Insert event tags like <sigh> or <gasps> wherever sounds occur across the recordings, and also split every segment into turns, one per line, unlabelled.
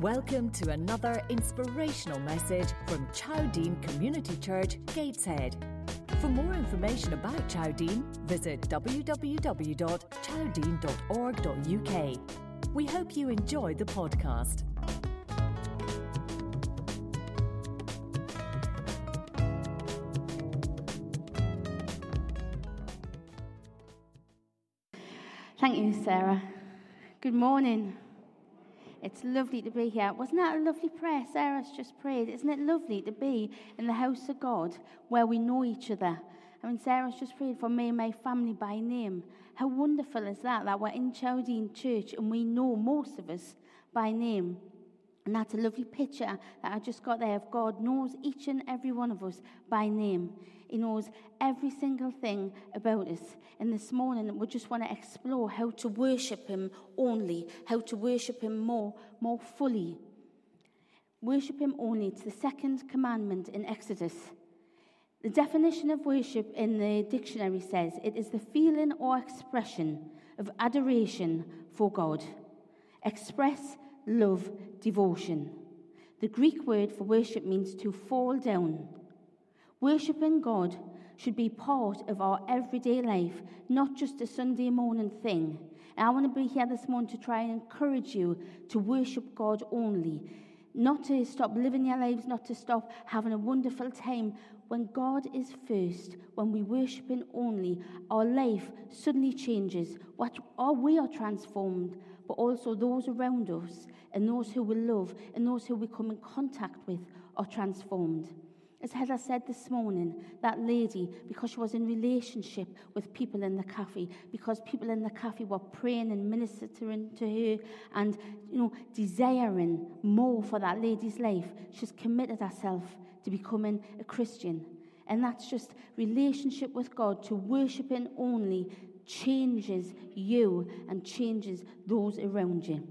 Welcome to another inspirational message from Chowdean Community Church, Gateshead. For more information about Chowdean, visit www.chowdean.org.uk. We hope you enjoy the podcast.
Thank you, Sarah. Good morning. It's lovely to be here. Wasn't that a lovely prayer Sarah's just prayed? Isn't it lovely to be in the house of God where we know each other? I mean, Sarah's just prayed for me and my family by name. How wonderful is that, that we're in Chowdean Church and we know most of us by name. And that's a lovely picture that I just got there of God knows each and every one of us by name. He knows every single thing about us. And this morning, we just want to explore how to worship Him only, how to worship Him more, more fully. Worship Him only. It's the second commandment in Exodus. The definition of worship in the dictionary says it is the feeling or expression of adoration for God. Express love, devotion. The Greek word for worship means to fall down. Worshipping God should be part of our everyday life, not just a Sunday morning thing. And I want to be here this morning to try and encourage you to worship God only, not to stop living your lives, not to stop having a wonderful time. When God is first, when we worship Him only, our life suddenly changes. What, or we are transformed, but also those around us and those who we love and those who we come in contact with are transformed. As Heather said this morning, that lady, because she was in relationship with people in the cafe, because people in the cafe were praying and ministering to her and, you know, desiring more for that lady's life, she's committed herself to becoming a Christian. And that's just relationship with God, to worshipping only, changes you and changes those around you.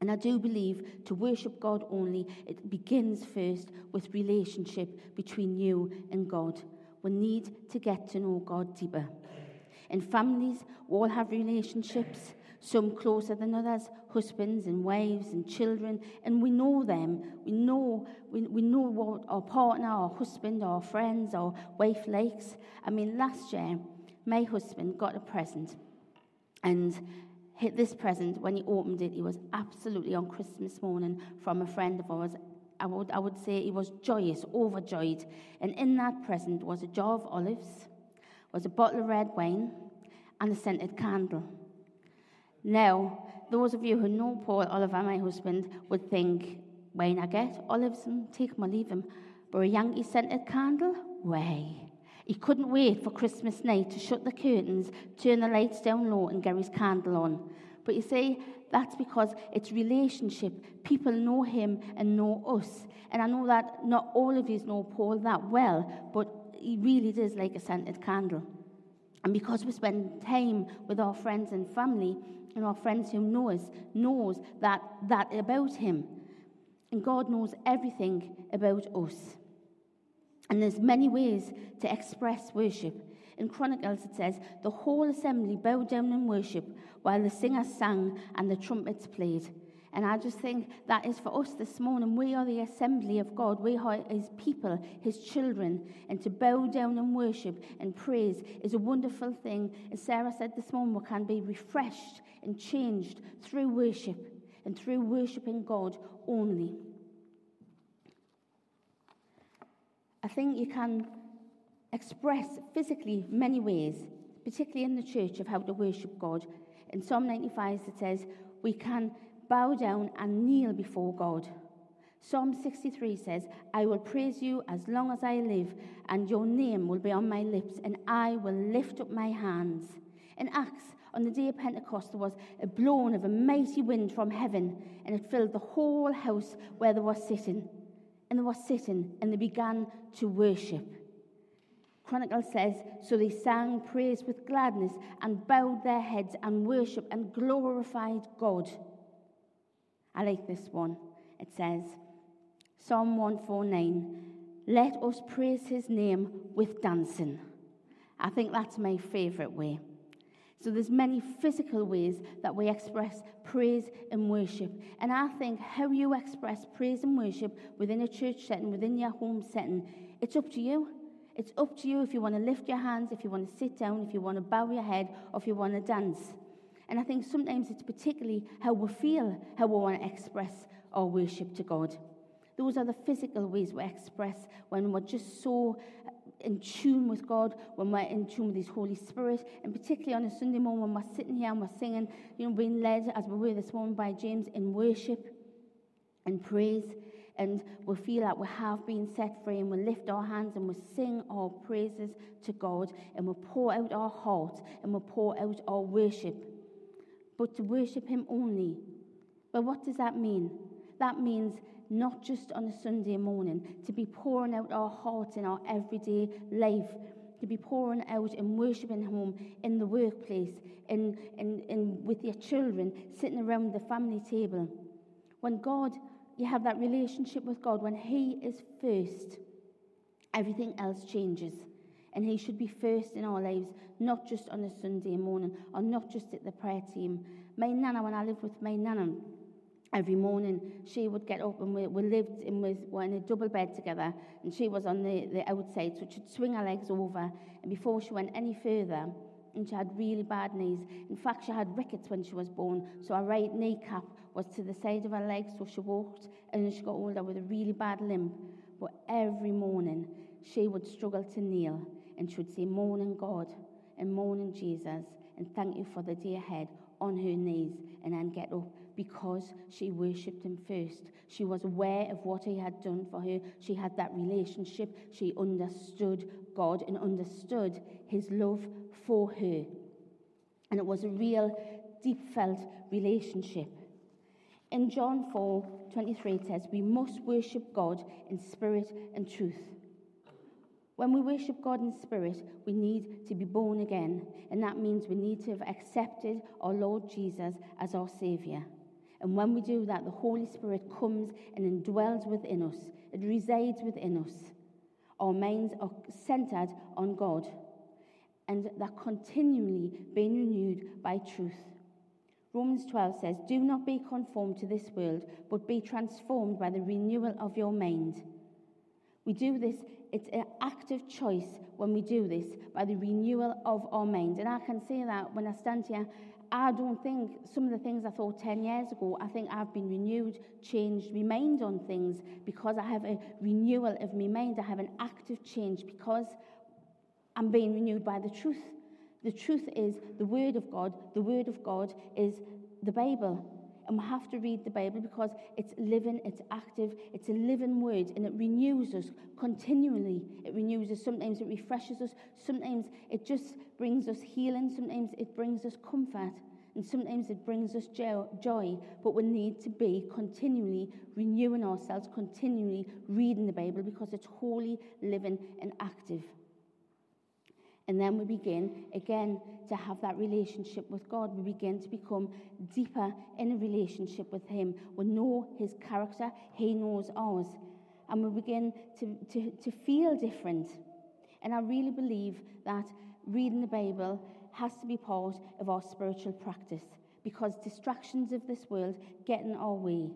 And I do believe to worship God only, it begins first with relationship between you and God. We need to get to know God deeper. In families, we all have relationships, some closer than others, husbands and wives and children, and we know them. We know, we, we know what our partner, our husband, our friends, our wife likes. I mean, last year, my husband got a present, and hit this present, when he opened it, he was absolutely on Christmas morning from a friend of ours. I would, I would say he was joyous, overjoyed. And in that present was a jar of olives, was a bottle of red wine, and a scented candle. Now, those of you who know Paul Oliver, my husband, would think, wine I get, olives, take or leave them. But a Yankee scented candle? Way. He couldn't wait for Christmas night to shut the curtains, turn the lights down low, and get his candle on. But you see, that's because it's relationship. People know him and know us. And I know that not all of you know Paul that well, but he really is like a scented candle. And because we spend time with our friends and family, and our friends who know us, knows that, that about him. And God knows everything about us. And there's many ways to express worship. In Chronicles it says, the whole assembly bowed down in worship while the singers sang and the trumpets played. And I just think that is for us this morning. We are the assembly of God. We are his people, his children. And to bow down and worship and praise is a wonderful thing. As Sarah said this morning, we can be refreshed and changed through worship and through worshiping God only. I think you can express physically many ways, particularly in the church, of how to worship God. In Psalm 95, it says, We can bow down and kneel before God. Psalm 63 says, I will praise you as long as I live, and your name will be on my lips, and I will lift up my hands. In Acts, on the day of Pentecost, there was a blowing of a mighty wind from heaven, and it filled the whole house where they were sitting and they were sitting and they began to worship. Chronicle says, So they sang praise with gladness and bowed their heads and worshipped and glorified God. I like this one. It says, Psalm 149, Let us praise his name with dancing. I think that's my favourite way. So there's many physical ways that we express praise and worship. And I think how you express praise and worship within a church setting, within your home setting, it's up to you. It's up to you if you want to lift your hands, if you want to sit down, if you want to bow your head, or if you want to dance. And I think sometimes it's particularly how we feel, how we want to express our worship to God. Those are the physical ways we express when we're just so in tune with God, when we're in tune with His Holy Spirit, and particularly on a Sunday morning when we're sitting here and we're singing, you know, being led as we were this morning by James in worship and praise. And we feel like we have been set free, and we lift our hands and we sing our praises to God, and we pour out our heart and we pour out our worship. But to worship Him only. But what does that mean? That means not just on a Sunday morning, to be pouring out our heart in our everyday life, to be pouring out and worshiping home in the workplace, in, in, in, with your children, sitting around the family table. When God, you have that relationship with God, when He is first, everything else changes. And He should be first in our lives, not just on a Sunday morning or not just at the prayer team. My nana, when I lived with my nana, every morning she would get up and we, we lived in we were in a double bed together and she was on the, the outside so she'd swing her legs over and before she went any further and she had really bad knees. In fact she had rickets when she was born so her right kneecap was to the side of her leg so she walked and she got older with a really bad limp. But every morning she would struggle to kneel and she would say morning god and morning jesus and thank you for the day ahead on her knees and then get up because she worshipped him first. She was aware of what he had done for her. She had that relationship. She understood God and understood his love for her. And it was a real, deep felt relationship. In John 4 23, it says, We must worship God in spirit and truth. When we worship God in spirit, we need to be born again, and that means we need to have accepted our Lord Jesus as our Saviour. And when we do that, the Holy Spirit comes and indwells within us, it resides within us. Our minds are centered on God, and they're continually being renewed by truth. Romans 12 says, Do not be conformed to this world, but be transformed by the renewal of your mind. We do this, it's an active choice when we do this by the renewal of our mind. And I can say that when I stand here I don't think some of the things I thought 10 years ago, I think I've been renewed, changed my mind on things because I have a renewal of my mind. I have an active change because I'm being renewed by the truth. The truth is the Word of God. The Word of God is the Bible. And we have to read the Bible because it's living, it's active, it's a living word, and it renews us continually. It renews us. Sometimes it refreshes us. Sometimes it just brings us healing. Sometimes it brings us comfort. And sometimes it brings us joy. But we need to be continually renewing ourselves, continually reading the Bible because it's holy, living, and active. And then we begin again to have that relationship with God. We begin to become deeper in a relationship with Him. We know His character, He knows ours. And we begin to, to, to feel different. And I really believe that reading the Bible has to be part of our spiritual practice because distractions of this world get in our way.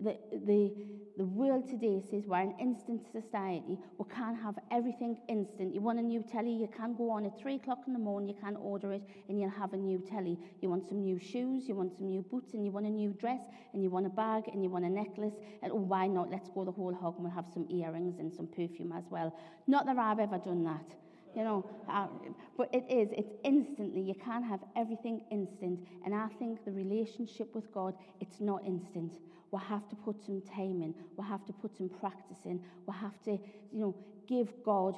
The, the, the world today says we're an instant society. We can't have everything instant. You want a new telly, you can go on at 3 o'clock in the morning, you can order it, and you'll have a new telly. You want some new shoes, you want some new boots, and you want a new dress, and you want a bag, and you want a necklace. And oh, why not? Let's go the whole hog and we'll have some earrings and some perfume as well. Not that I've ever done that you know. Uh, but it is, it's instantly. You can't have everything instant. And I think the relationship with God, it's not instant. We have to put some time in. We have to put some practice in. We have to, you know, give God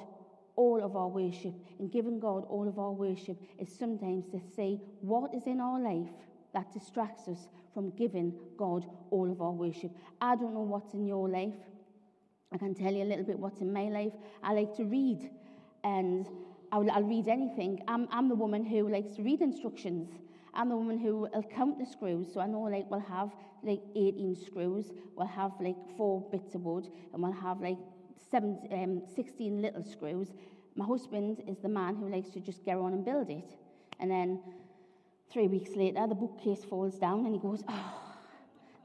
all of our worship. And giving God all of our worship is sometimes to say what is in our life that distracts us from giving God all of our worship. I don't know what's in your life. I can tell you a little bit what's in my life. I like to read, and I'll, I'll read anything. I'm, I'm the woman who likes to read instructions. I'm the woman who will count the screws. So I know like we'll have like 18 screws, we'll have like four bits of wood, and we'll have like seven, um, 16 little screws. My husband is the man who likes to just get on and build it. And then Three weeks later, the bookcase falls down and he goes, Oh,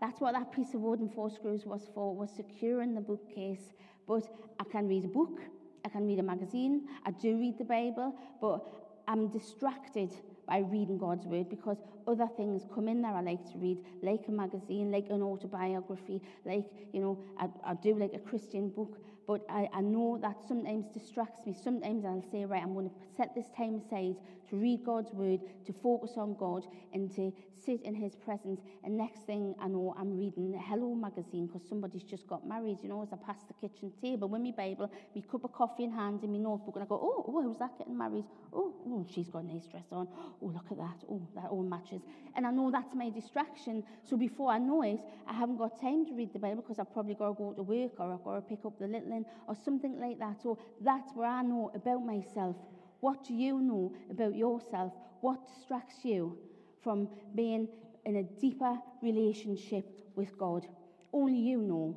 that's what that piece of wood and four screws was for, was securing the bookcase. But I can read a book, I can read a magazine, I do read the Bible, but I'm distracted by reading God's word because other things come in there I like to read, like a magazine, like an autobiography, like, you know, I, I do like a Christian book. But I, I know that sometimes distracts me. Sometimes I'll say, right, I'm going to set this time aside to read God's word, to focus on God, and to sit in his presence. And next thing I know, I'm reading Hello magazine because somebody's just got married, you know, as I pass the kitchen table with my Bible, my cup of coffee in hand and my notebook, and I go, oh, oh, who's that getting married? Oh, oh, she's got a nice dress on. Oh, look at that. Oh, that all matches. And I know that's my distraction. So before I know it, I haven't got time to read the Bible because I've probably got to go to work or I've got to pick up the little one or something like that. So that's where I know about myself. What do you know about yourself? What distracts you from being in a deeper relationship with God? Only you know.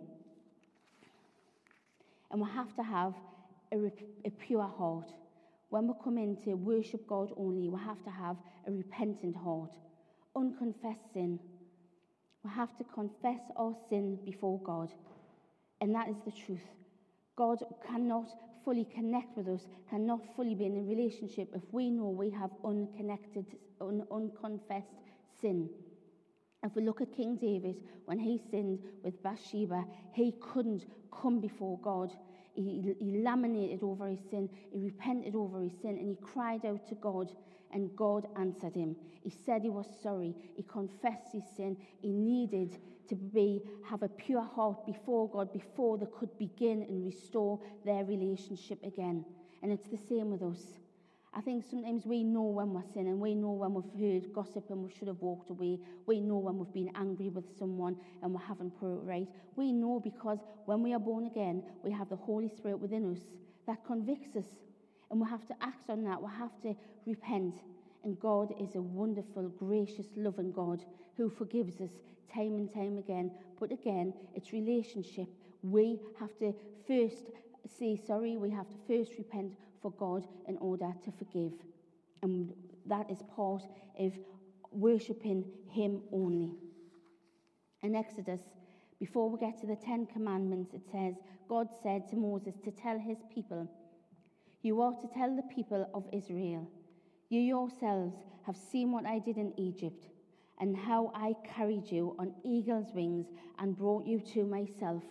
And we have to have a, a pure heart. When we come in to worship God only, we have to have a repentant heart, unconfessed sin. We have to confess our sin before God. And that is the truth. God cannot fully connect with us, cannot fully be in a relationship if we know we have unconnected, un- unconfessed sin. If we look at King David, when he sinned with Bathsheba, he couldn't come before God. He, he laminated over his sin, he repented over his sin, and he cried out to God, and God answered him. He said he was sorry, he confessed his sin, he needed to be have a pure heart before God before they could begin and restore their relationship again. And it's the same with us. I think sometimes we know when we're sinning, we know when we've heard gossip and we should have walked away. We know when we've been angry with someone and we haven't put it right. We know because when we are born again, we have the Holy Spirit within us that convicts us. And we have to act on that. We have to repent. And God is a wonderful, gracious, loving God who forgives us time and time again. But again, it's relationship. We have to first say sorry, we have to first repent for God in order to forgive. And that is part of worshipping Him only. In Exodus, before we get to the Ten Commandments, it says, God said to Moses to tell his people, You are to tell the people of Israel, You yourselves have seen what I did in Egypt and how I carried you on eagle's wings and brought you to myself.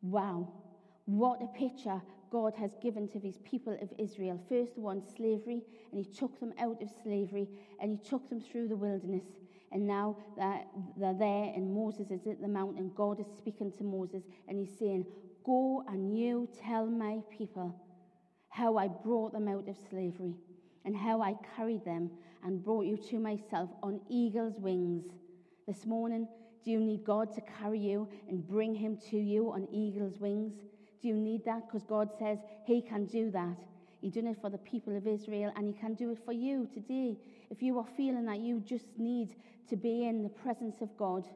Wow, what a picture God has given to these people of Israel. First one, slavery, and he took them out of slavery and he took them through the wilderness. And now that they're there and Moses is at the mountain, God is speaking to Moses and he's saying, Go and you tell my people how I brought them out of slavery and how I carried them and brought you to myself on eagle's wings. This morning, do you need God to carry you and bring him to you on eagle's wings? Do you need that? Because God says he can do that. He done it for the people of Israel and he can do it for you today. If you are feeling that you just need to be in the presence of God,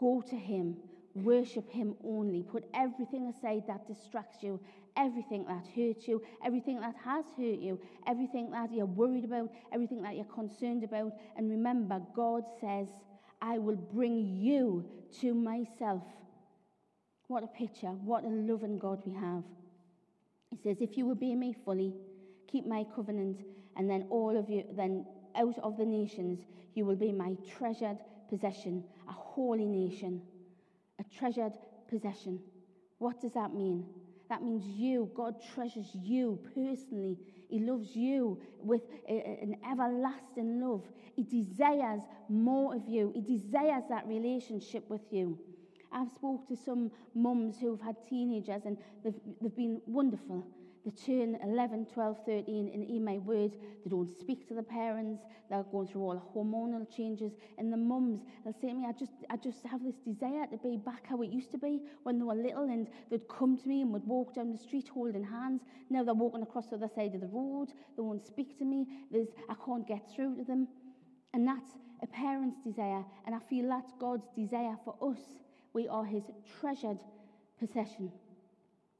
go to him Worship Him only. Put everything aside that distracts you, everything that hurts you, everything that has hurt you, everything that you're worried about, everything that you're concerned about. And remember, God says, I will bring you to myself. What a picture. What a loving God we have. He says, If you obey me fully, keep my covenant, and then all of you, then out of the nations, you will be my treasured possession, a holy nation a treasured possession. What does that mean? That means you, God treasures you personally. He loves you with an everlasting love. He desires more of you. He desires that relationship with you. I've spoke to some mums who've had teenagers and they've, they've been wonderful. They turn 11, 12, 13 and in my word, they don't speak to the parents. They're going through all hormonal changes. And the mums, they'll say to me, I just, I just have this desire to be back how it used to be when they were little and they'd come to me and would walk down the street holding hands. Now they're walking across the other side of the road. They won't speak to me. There's, I can't get through to them. And that's a parent's desire. And I feel that's God's desire for us. We are his treasured possession.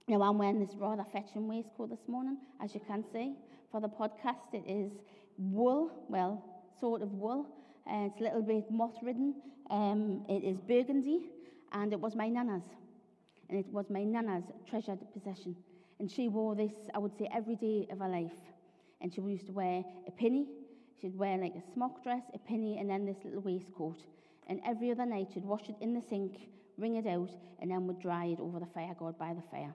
Now, I'm wearing this rather fetching waistcoat this morning, as you can see. For the podcast, it is wool, well, sort of wool. Uh, it's a little bit moth ridden. Um, it is burgundy, and it was my nana's. And it was my nana's treasured possession. And she wore this, I would say, every day of her life. And she used to wear a pinny. She'd wear like a smock dress, a pinny, and then this little waistcoat. And every other night, she'd wash it in the sink, wring it out, and then would dry it over the fire, God by the fire.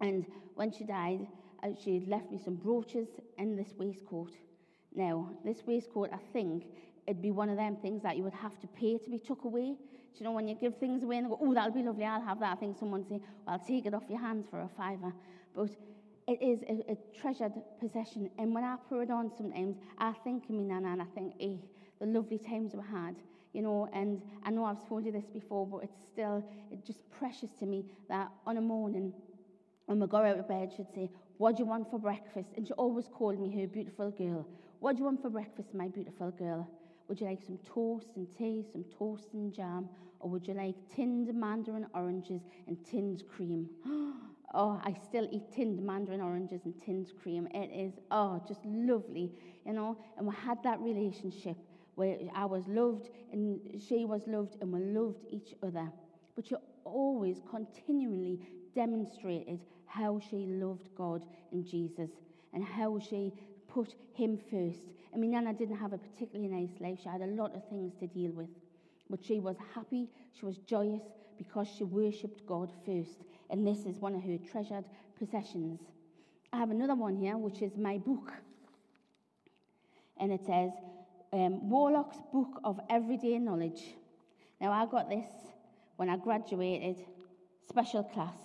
And when she died, uh, she had left me some brooches and this waistcoat. Now, this waistcoat, I think, it'd be one of them things that you would have to pay to be took away. Do you know, when you give things away and they go, oh, that'll be lovely, I'll have that. I think someone say, well, I'll take it off your hands for a fiver. But it is a, a treasured possession. And when I put it on sometimes, I think of me nana and I think, eh, the lovely times we had you know, and I know I've told you this before, but it's still it's just precious to me that on a morning when we go out of bed, she'd say, What do you want for breakfast? And she always called me her beautiful girl. What do you want for breakfast, my beautiful girl? Would you like some toast and tea, some toast and jam? Or would you like tinned mandarin oranges and tinned cream? <gasps> Oh, I still eat tinned mandarin oranges and tinned cream. It is, oh, just lovely, you know. And we had that relationship where I was loved and she was loved and we loved each other. But she always continually demonstrated how she loved God and Jesus and how she put him first. I mean, Nana didn't have a particularly nice life. She had a lot of things to deal with. But she was happy, she was joyous because she worshipped God first. And this is one of her treasured possessions. I have another one here, which is my book. And it says, um, Ward Lock's Book of Everyday Knowledge. Now, I got this when I graduated, special class,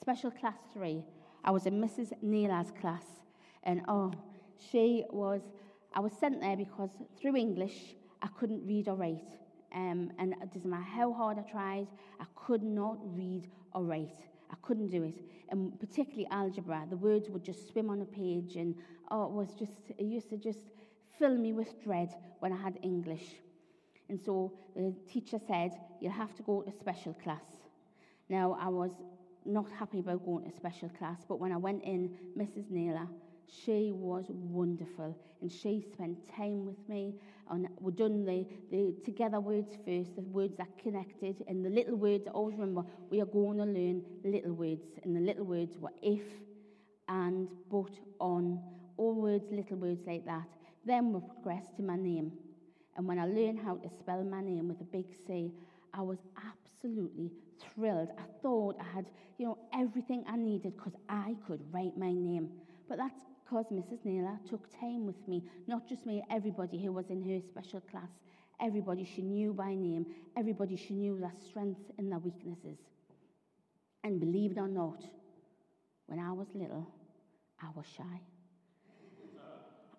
special class three. I was in Mrs. Naylor's class, and oh, she was, I was sent there because through English, I couldn't read or write. Um, and it doesn't matter how hard I tried, I could not read or write. I couldn't do it. And particularly algebra, the words would just swim on a page, and oh, it was just, it used to just fill me with dread when I had English. And so the teacher said, You'll have to go to special class. Now, I was not happy about going to special class, but when I went in, Mrs. Naylor, she was wonderful and she spent time with me and we done the, the together words first the words that connected and the little words I always remember we are going to learn little words and the little words were if and but on all words little words like that then we progressed to my name. And when I learned how to spell my name with a big C, I was absolutely thrilled. I thought I had, you know, everything I needed because I could write my name. But that's because Mrs. Naylor took time with me, not just me, everybody who was in her special class. Everybody she knew by name, everybody she knew their strengths and their weaknesses. And believe it or not, when I was little, I was shy.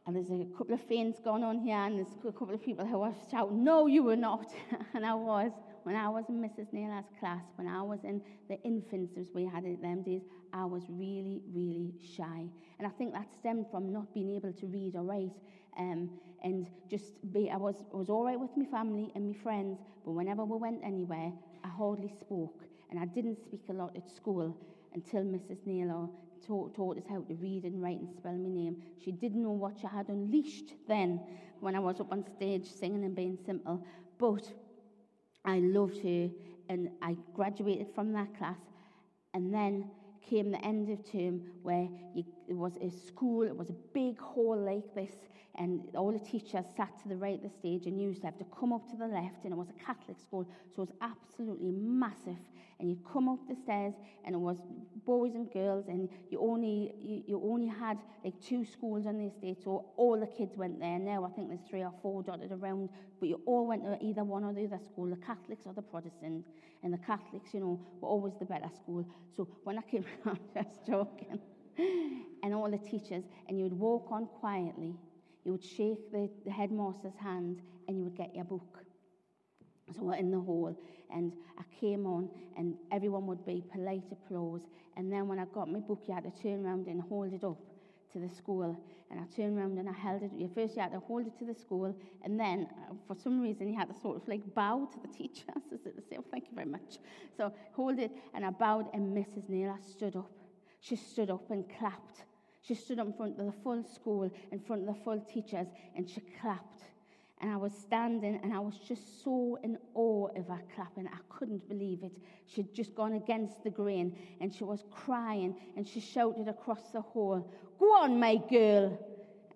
And there's a couple of feints going on here, and there's a couple of people who are shouting, No, you were not. <laughs> and I was. When I was in Mrs. Naylor's class, when I was in the infants, as we had it them days, I was really, really shy. And I think that stemmed from not being able to read or write. Um, and just be, I was, I was all right with my family and my friends, but whenever we went anywhere, I hardly spoke. And I didn't speak a lot at school until Mrs. Naylor taught, taught us how to read and write and spell my name. She didn't know what she had unleashed then when I was up on stage singing and being simple. But I loved her and I graduated from that class. And then came the end of term where you, it was a school, it was a big hall like this, and all the teachers sat to the right of the stage, and you used to have to come up to the left, and it was a Catholic school, so it was absolutely massive. And you'd come up the stairs, and it was boys and girls, and you only you, you only had like two schools on the estate, so all the kids went there. Now I think there's three or four dotted around, but you all went to either one or the other school, the Catholics or the Protestant. And the Catholics, you know, were always the better school. So when I came <laughs> around, just joking, <gasps> and all the teachers, and you would walk on quietly you would shake the, the headmaster's hand and you would get your book. So we're in the hall, and I came on, and everyone would be polite applause. And then when I got my book, you had to turn around and hold it up to the school. And I turned around and I held it. First, you had to hold it to the school, and then uh, for some reason, you had to sort of like bow to the teacher. So say, oh, thank you very much. So hold it, and I bowed, and Mrs. Naylor stood up. She stood up and clapped. She stood up in front of the full school, in front of the full teachers, and she clapped. and I was standing and I was just so in awe of her clapping. I couldn't believe it. She'd just gone against the grain and she was crying and she shouted across the hall, Go on, my girl.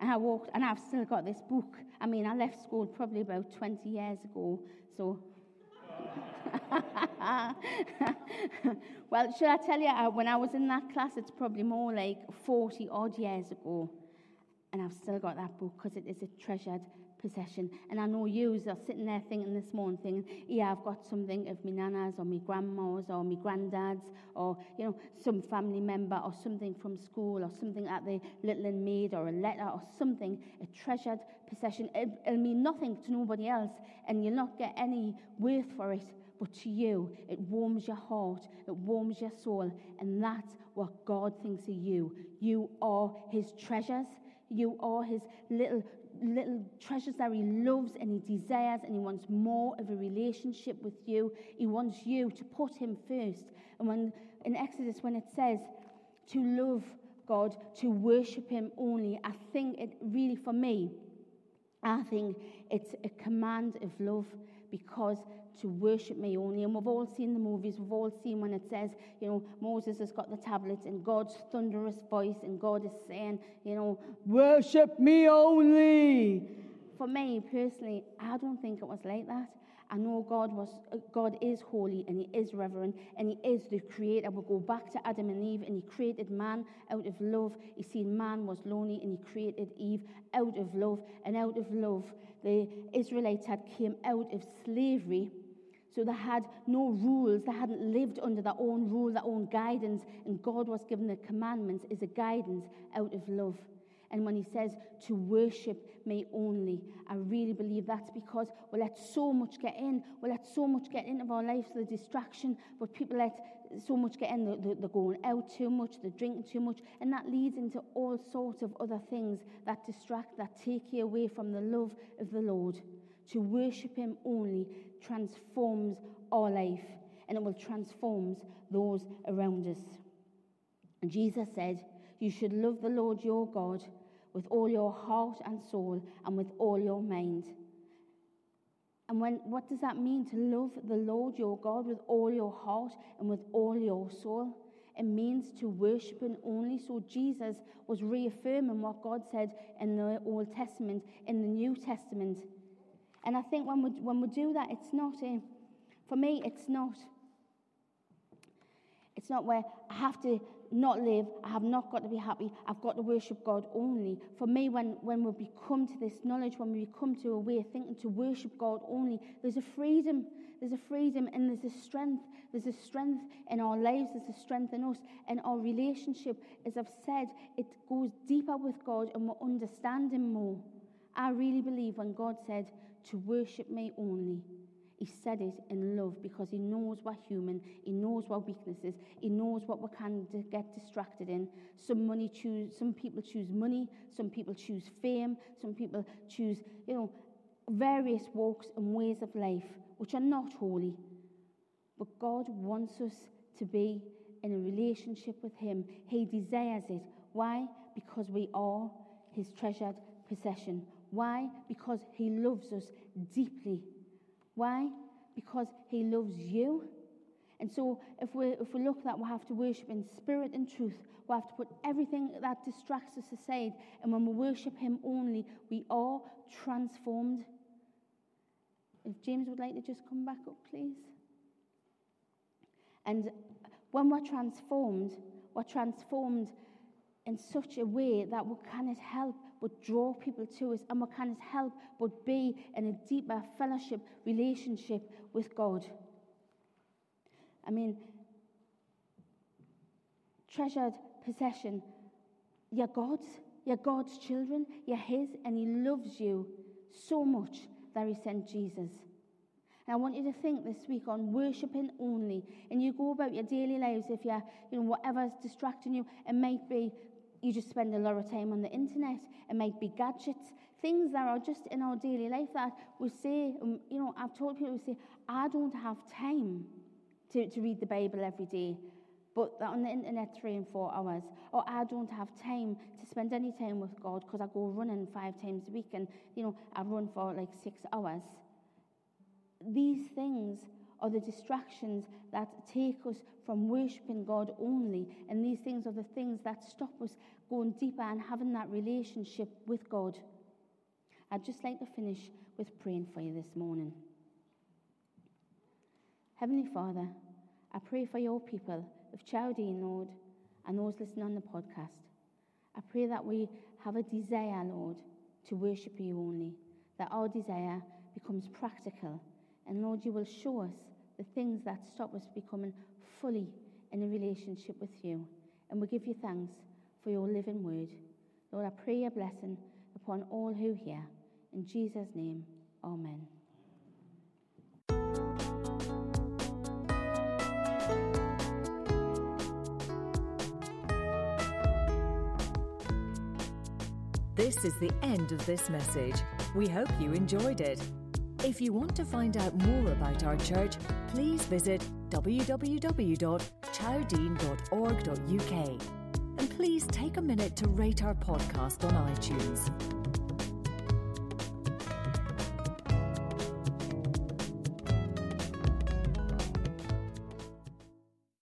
And I walked, and I've still got this book. I mean, I left school probably about 20 years ago, so. <laughs> well, should I tell you, uh, when I was in that class, it's probably more like 40 odd years ago. And I've still got that book because it is a treasured possession. And I know you are sitting there thinking this morning, thinking, yeah, I've got something of my nanas or my grandmas or my granddads or, you know, some family member or something from school or something at the little and maid or a letter or something, a treasured possession. It, it'll mean nothing to nobody else and you'll not get any worth for it. But to you, it warms your heart, it warms your soul, and that's what God thinks of you. You are His treasures. You are his little little treasures that he loves and he desires and he wants more of a relationship with you. He wants you to put him first. And when in Exodus, when it says to love God, to worship him only, I think it really, for me, I think it's a command of love because to worship me only. And we've all seen the movies, we've all seen when it says, you know, Moses has got the tablets and God's thunderous voice, and God is saying, you know, worship me only. For me personally, I don't think it was like that. I know God was God is holy and He is reverent and He is the creator. We'll go back to Adam and Eve and He created man out of love. He seen man was lonely and He created Eve out of love. And out of love, the Israelites had came out of slavery. So they had no rules. They hadn't lived under their own rule, their own guidance. And God was given the commandments as a guidance out of love. And when he says to worship me only, I really believe that's because we let so much get in. We let so much get into our lives, the distraction, but people let so much get in. They're, they're going out too much, they're drinking too much, and that leads into all sorts of other things that distract, that take you away from the love of the Lord. To worship him only transforms our life, and it will transform those around us. And Jesus said, You should love the Lord your God with all your heart and soul and with all your mind. And when, what does that mean to love the Lord your God with all your heart and with all your soul? It means to worship Him only. So Jesus was reaffirming what God said in the Old Testament, in the New Testament. And I think when we, when we do that, it's not, a, for me, it's not, it's not where I have to not live. I have not got to be happy. I've got to worship God only. For me, when, when we become to this knowledge, when we come to a way of thinking to worship God only, there's a freedom. There's a freedom and there's a strength. There's a strength in our lives. There's a strength in us. And our relationship, as I've said, it goes deeper with God and we understand Him more. I really believe when God said to worship me only, he said it in love because he knows we're human. He knows what weaknesses. He knows what we can get distracted in. Some money choose. Some people choose money. Some people choose fame. Some people choose, you know, various walks and ways of life which are not holy. But God wants us to be in a relationship with Him. He desires it. Why? Because we are His treasured possession. Why? Because He loves us deeply. Why? Because he loves you. And so if we, if we look at that, we have to worship in spirit and truth. We have to put everything that distracts us aside. And when we worship him only, we are transformed. If James would like to just come back up, please. And when we're transformed, we're transformed in such a way that we cannot help but draw people to us and we cannot help but be in a deeper fellowship relationship with God. I mean, treasured possession. You're God's. You're God's children. You're His, and He loves you so much that He sent Jesus. And I want you to think this week on worshiping only. And you go about your daily lives if you're, you know, whatever's distracting you. It might be you just spend a lot of time on the internet. It might be gadgets, things that are just in our daily life that we say, um, you know, I've told people, we say, I don't have time to, to read the Bible every day. but on the internet three and four hours. Or I don't have time to spend any time with God because I go running five times a week and, you know, I run for like six hours. These things are the distractions that take us from worshipping God only. And these things are the things that stop us going deeper and having that relationship with God. I'd just like to finish with praying for you this morning. Heavenly Father, I pray for your people of Chowdean, Lord, and those listening on the podcast. I pray that we have a desire, Lord, to worship you only, that our desire becomes practical. And Lord, you will show us the things that stop us from becoming fully in a relationship with you. And we give you thanks for your living word. Lord, I pray a blessing upon all who hear. In Jesus' name, amen.
This is the end of this message. We hope you enjoyed it. If you want to find out more about our church, please visit www.chowdean.org.uk. And please take a minute to rate our podcast on iTunes.